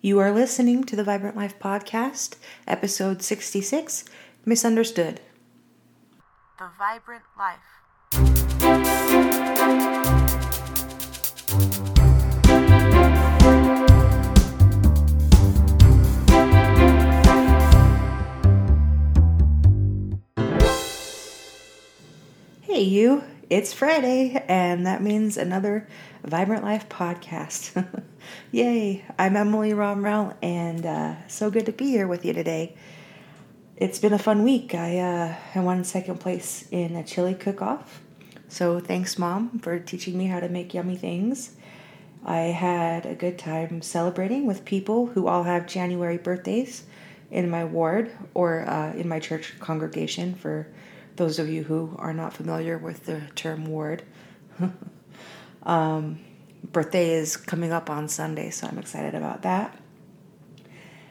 You are listening to the Vibrant Life Podcast, episode 66 Misunderstood. The Vibrant Life. Hey, you, it's Friday, and that means another Vibrant Life podcast. Yay! I'm Emily Romrell, and uh, so good to be here with you today. It's been a fun week. I, uh, I won second place in a chili cook off, so thanks, Mom, for teaching me how to make yummy things. I had a good time celebrating with people who all have January birthdays in my ward or uh, in my church congregation for those of you who are not familiar with the term ward. um, birthday is coming up on Sunday, so I'm excited about that.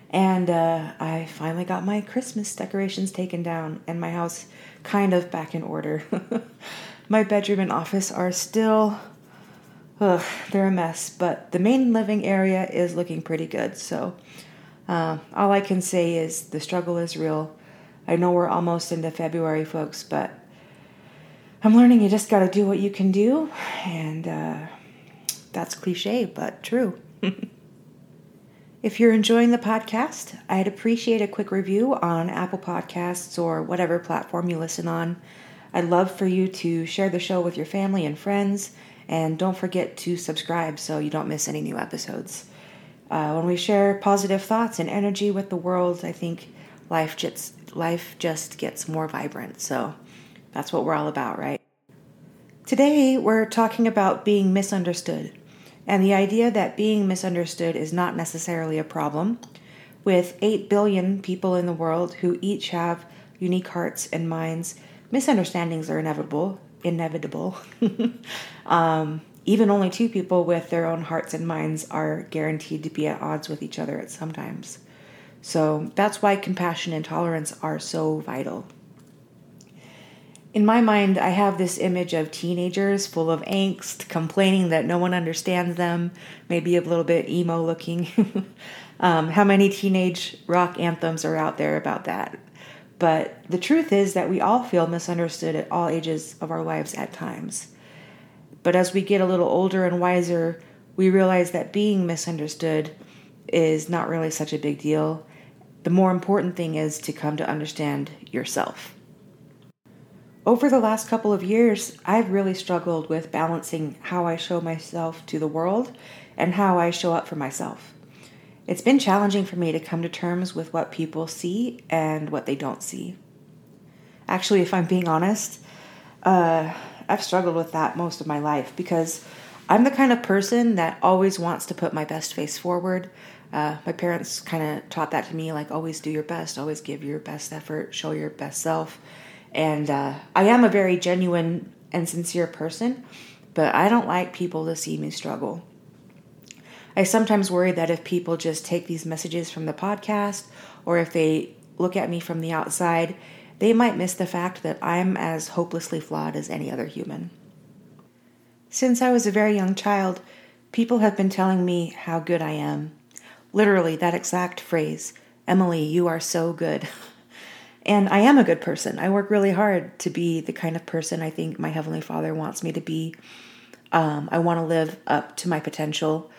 And uh, I finally got my Christmas decorations taken down and my house kind of back in order. my bedroom and office are still, ugh, they're a mess, but the main living area is looking pretty good. So uh, all I can say is the struggle is real. I know we're almost into February, folks, but I'm learning you just got to do what you can do. And uh, that's cliche, but true. if you're enjoying the podcast, I'd appreciate a quick review on Apple Podcasts or whatever platform you listen on. I'd love for you to share the show with your family and friends. And don't forget to subscribe so you don't miss any new episodes. Uh, when we share positive thoughts and energy with the world, I think life just life just gets more vibrant. So that's what we're all about, right? Today we're talking about being misunderstood and the idea that being misunderstood is not necessarily a problem. With 8 billion people in the world who each have unique hearts and minds, misunderstandings are inevitable. Inevitable. um, even only two people with their own hearts and minds are guaranteed to be at odds with each other at some times. So that's why compassion and tolerance are so vital. In my mind, I have this image of teenagers full of angst, complaining that no one understands them, maybe a little bit emo looking. um, how many teenage rock anthems are out there about that? But the truth is that we all feel misunderstood at all ages of our lives at times. But as we get a little older and wiser, we realize that being misunderstood is not really such a big deal. The more important thing is to come to understand yourself. Over the last couple of years, I've really struggled with balancing how I show myself to the world and how I show up for myself. It's been challenging for me to come to terms with what people see and what they don't see. Actually, if I'm being honest, uh, I've struggled with that most of my life because I'm the kind of person that always wants to put my best face forward. Uh, my parents kind of taught that to me like, always do your best, always give your best effort, show your best self. And uh, I am a very genuine and sincere person, but I don't like people to see me struggle. I sometimes worry that if people just take these messages from the podcast or if they look at me from the outside, they might miss the fact that I'm as hopelessly flawed as any other human. Since I was a very young child, people have been telling me how good I am. Literally, that exact phrase Emily, you are so good. And I am a good person. I work really hard to be the kind of person I think my Heavenly Father wants me to be. Um, I want to live up to my potential.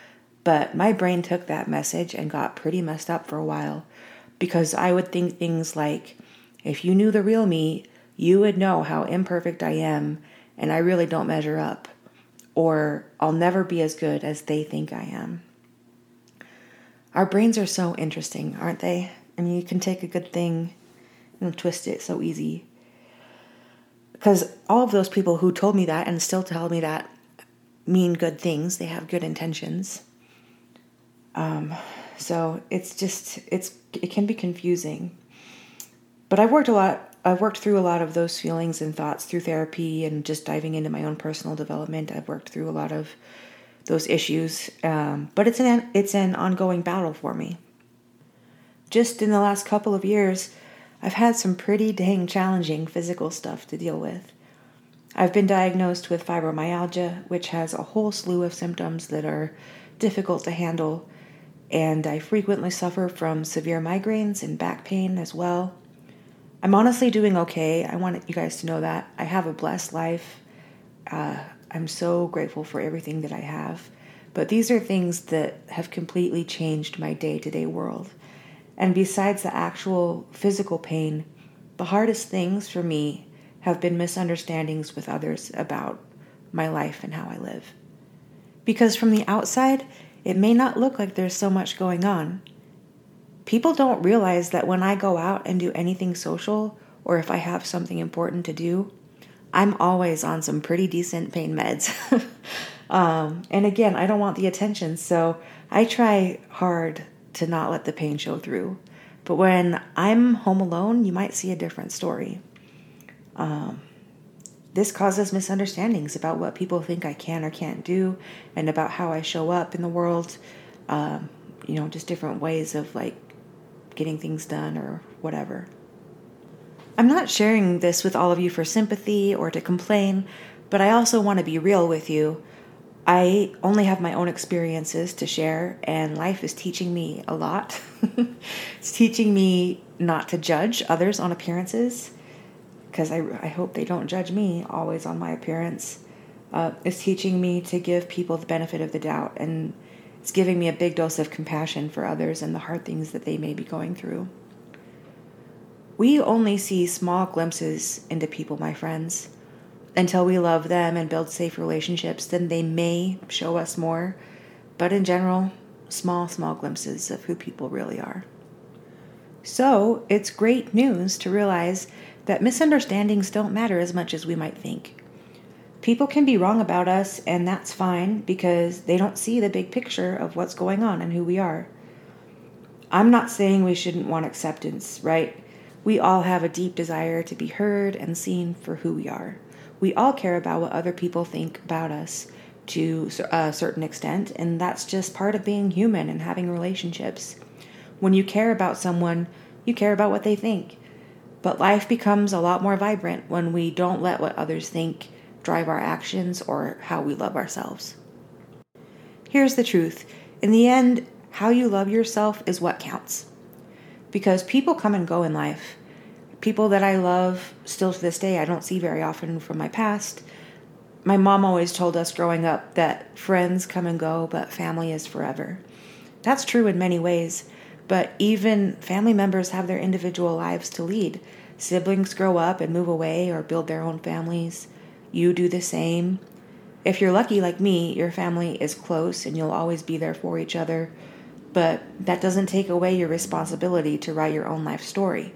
But my brain took that message and got pretty messed up for a while because I would think things like, if you knew the real me, you would know how imperfect I am and I really don't measure up. Or I'll never be as good as they think I am. Our brains are so interesting, aren't they? I mean, you can take a good thing and twist it so easy. Because all of those people who told me that and still tell me that mean good things, they have good intentions. Um, so it's just it's it can be confusing. But I've worked a lot. I've worked through a lot of those feelings and thoughts through therapy and just diving into my own personal development. I've worked through a lot of those issues, um, but it's an it's an ongoing battle for me. Just in the last couple of years, I've had some pretty dang challenging physical stuff to deal with. I've been diagnosed with fibromyalgia, which has a whole slew of symptoms that are difficult to handle. and I frequently suffer from severe migraines and back pain as well. I'm honestly doing okay. I want you guys to know that. I have a blessed life. Uh, I'm so grateful for everything that I have. But these are things that have completely changed my day to day world. And besides the actual physical pain, the hardest things for me have been misunderstandings with others about my life and how I live. Because from the outside, it may not look like there's so much going on. People don't realize that when I go out and do anything social, or if I have something important to do, I'm always on some pretty decent pain meds. um, and again, I don't want the attention, so I try hard to not let the pain show through. But when I'm home alone, you might see a different story. Um, this causes misunderstandings about what people think I can or can't do and about how I show up in the world. Um, you know, just different ways of like getting things done or whatever. I'm not sharing this with all of you for sympathy or to complain, but I also want to be real with you. I only have my own experiences to share, and life is teaching me a lot. it's teaching me not to judge others on appearances because I, I hope they don't judge me always on my appearance. Uh, it's teaching me to give people the benefit of the doubt, and it's giving me a big dose of compassion for others and the hard things that they may be going through. We only see small glimpses into people, my friends. Until we love them and build safe relationships, then they may show us more. But in general, small, small glimpses of who people really are. So it's great news to realize that misunderstandings don't matter as much as we might think. People can be wrong about us, and that's fine because they don't see the big picture of what's going on and who we are. I'm not saying we shouldn't want acceptance, right? We all have a deep desire to be heard and seen for who we are. We all care about what other people think about us to a certain extent, and that's just part of being human and having relationships. When you care about someone, you care about what they think. But life becomes a lot more vibrant when we don't let what others think drive our actions or how we love ourselves. Here's the truth in the end, how you love yourself is what counts. Because people come and go in life. People that I love still to this day, I don't see very often from my past. My mom always told us growing up that friends come and go, but family is forever. That's true in many ways, but even family members have their individual lives to lead. Siblings grow up and move away or build their own families. You do the same. If you're lucky like me, your family is close and you'll always be there for each other, but that doesn't take away your responsibility to write your own life story.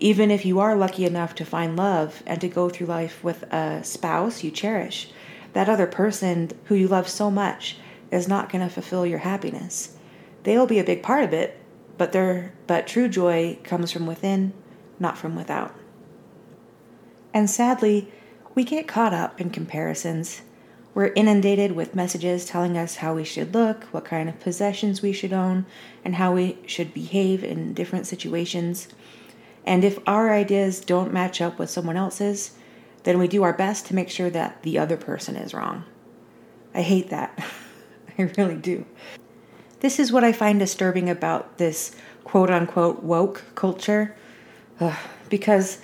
Even if you are lucky enough to find love and to go through life with a spouse you cherish, that other person who you love so much is not going to fulfill your happiness they'll be a big part of it, but their but true joy comes from within, not from without. And sadly, we get caught up in comparisons. We're inundated with messages telling us how we should look, what kind of possessions we should own, and how we should behave in different situations. And if our ideas don't match up with someone else's, then we do our best to make sure that the other person is wrong. I hate that. I really do. This is what I find disturbing about this quote unquote woke culture, Ugh, because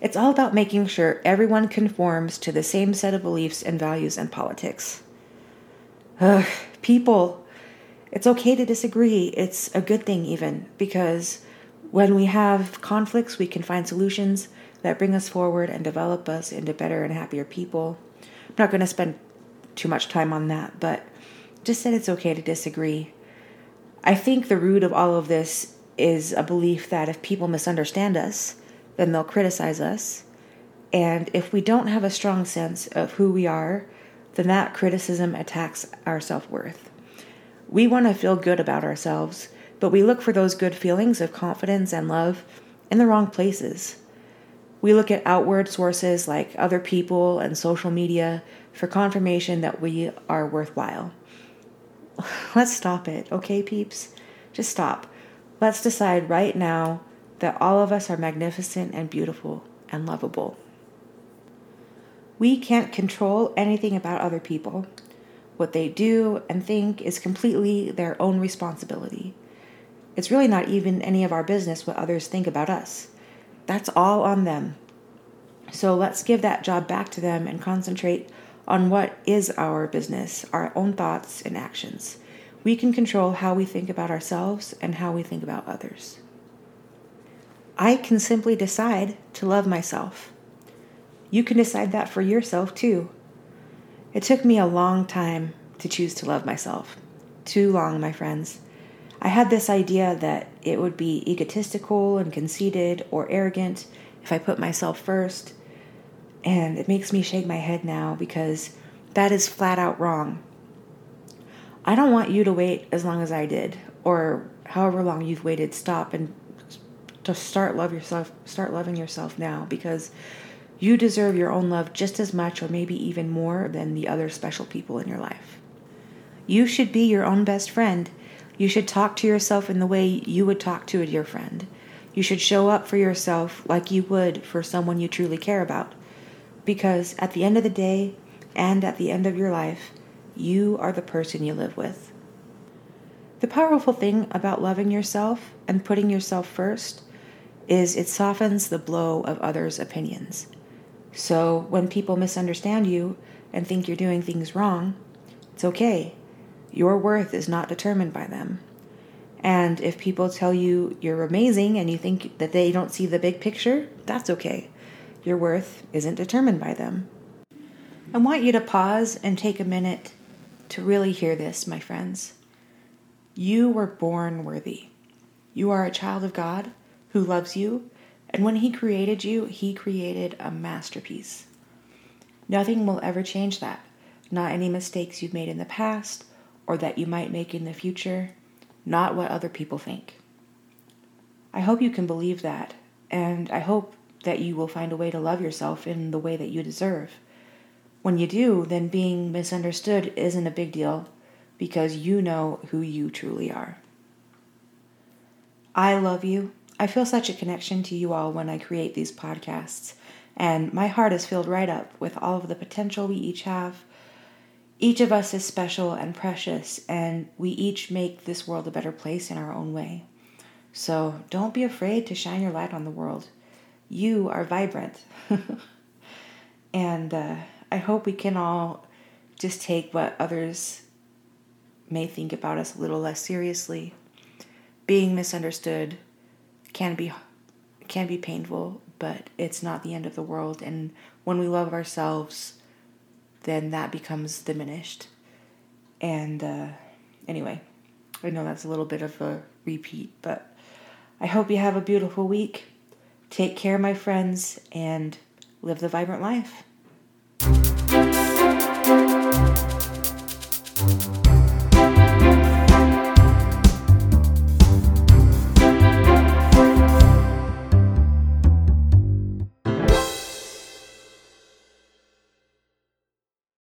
it's all about making sure everyone conforms to the same set of beliefs and values and politics. Ugh, people, it's okay to disagree. It's a good thing, even, because when we have conflicts, we can find solutions that bring us forward and develop us into better and happier people. I'm not going to spend too much time on that, but just that it's okay to disagree. I think the root of all of this is a belief that if people misunderstand us, then they'll criticize us. And if we don't have a strong sense of who we are, then that criticism attacks our self worth. We want to feel good about ourselves, but we look for those good feelings of confidence and love in the wrong places. We look at outward sources like other people and social media for confirmation that we are worthwhile. Let's stop it, okay, peeps? Just stop. Let's decide right now that all of us are magnificent and beautiful and lovable. We can't control anything about other people. What they do and think is completely their own responsibility. It's really not even any of our business what others think about us. That's all on them. So let's give that job back to them and concentrate on what is our business, our own thoughts and actions. We can control how we think about ourselves and how we think about others. I can simply decide to love myself. You can decide that for yourself too. It took me a long time to choose to love myself. Too long, my friends. I had this idea that it would be egotistical and conceited or arrogant if I put myself first, and it makes me shake my head now because that is flat out wrong. I don't want you to wait as long as I did, or however long you've waited. Stop and to start love yourself. Start loving yourself now because you deserve your own love just as much, or maybe even more, than the other special people in your life. You should be your own best friend. You should talk to yourself in the way you would talk to a dear friend. You should show up for yourself like you would for someone you truly care about. Because at the end of the day, and at the end of your life, you are the person you live with. The powerful thing about loving yourself and putting yourself first is it softens the blow of others' opinions. So when people misunderstand you and think you're doing things wrong, it's okay. Your worth is not determined by them. And if people tell you you're amazing and you think that they don't see the big picture, that's okay. Your worth isn't determined by them. I want you to pause and take a minute to really hear this, my friends. You were born worthy. You are a child of God who loves you and when He created you, He created a masterpiece. Nothing will ever change that. Not any mistakes you've made in the past or that you might make in the future, not what other people think. I hope you can believe that, and I hope that you will find a way to love yourself in the way that you deserve. When you do, then being misunderstood isn't a big deal because you know who you truly are. I love you I feel such a connection to you all when I create these podcasts, and my heart is filled right up with all of the potential we each have. Each of us is special and precious, and we each make this world a better place in our own way. So don't be afraid to shine your light on the world. You are vibrant. and uh, I hope we can all just take what others may think about us a little less seriously. Being misunderstood can be can be painful, but it's not the end of the world. And when we love ourselves, then that becomes diminished. And uh, anyway, I know that's a little bit of a repeat, but I hope you have a beautiful week. Take care, my friends, and live the vibrant life.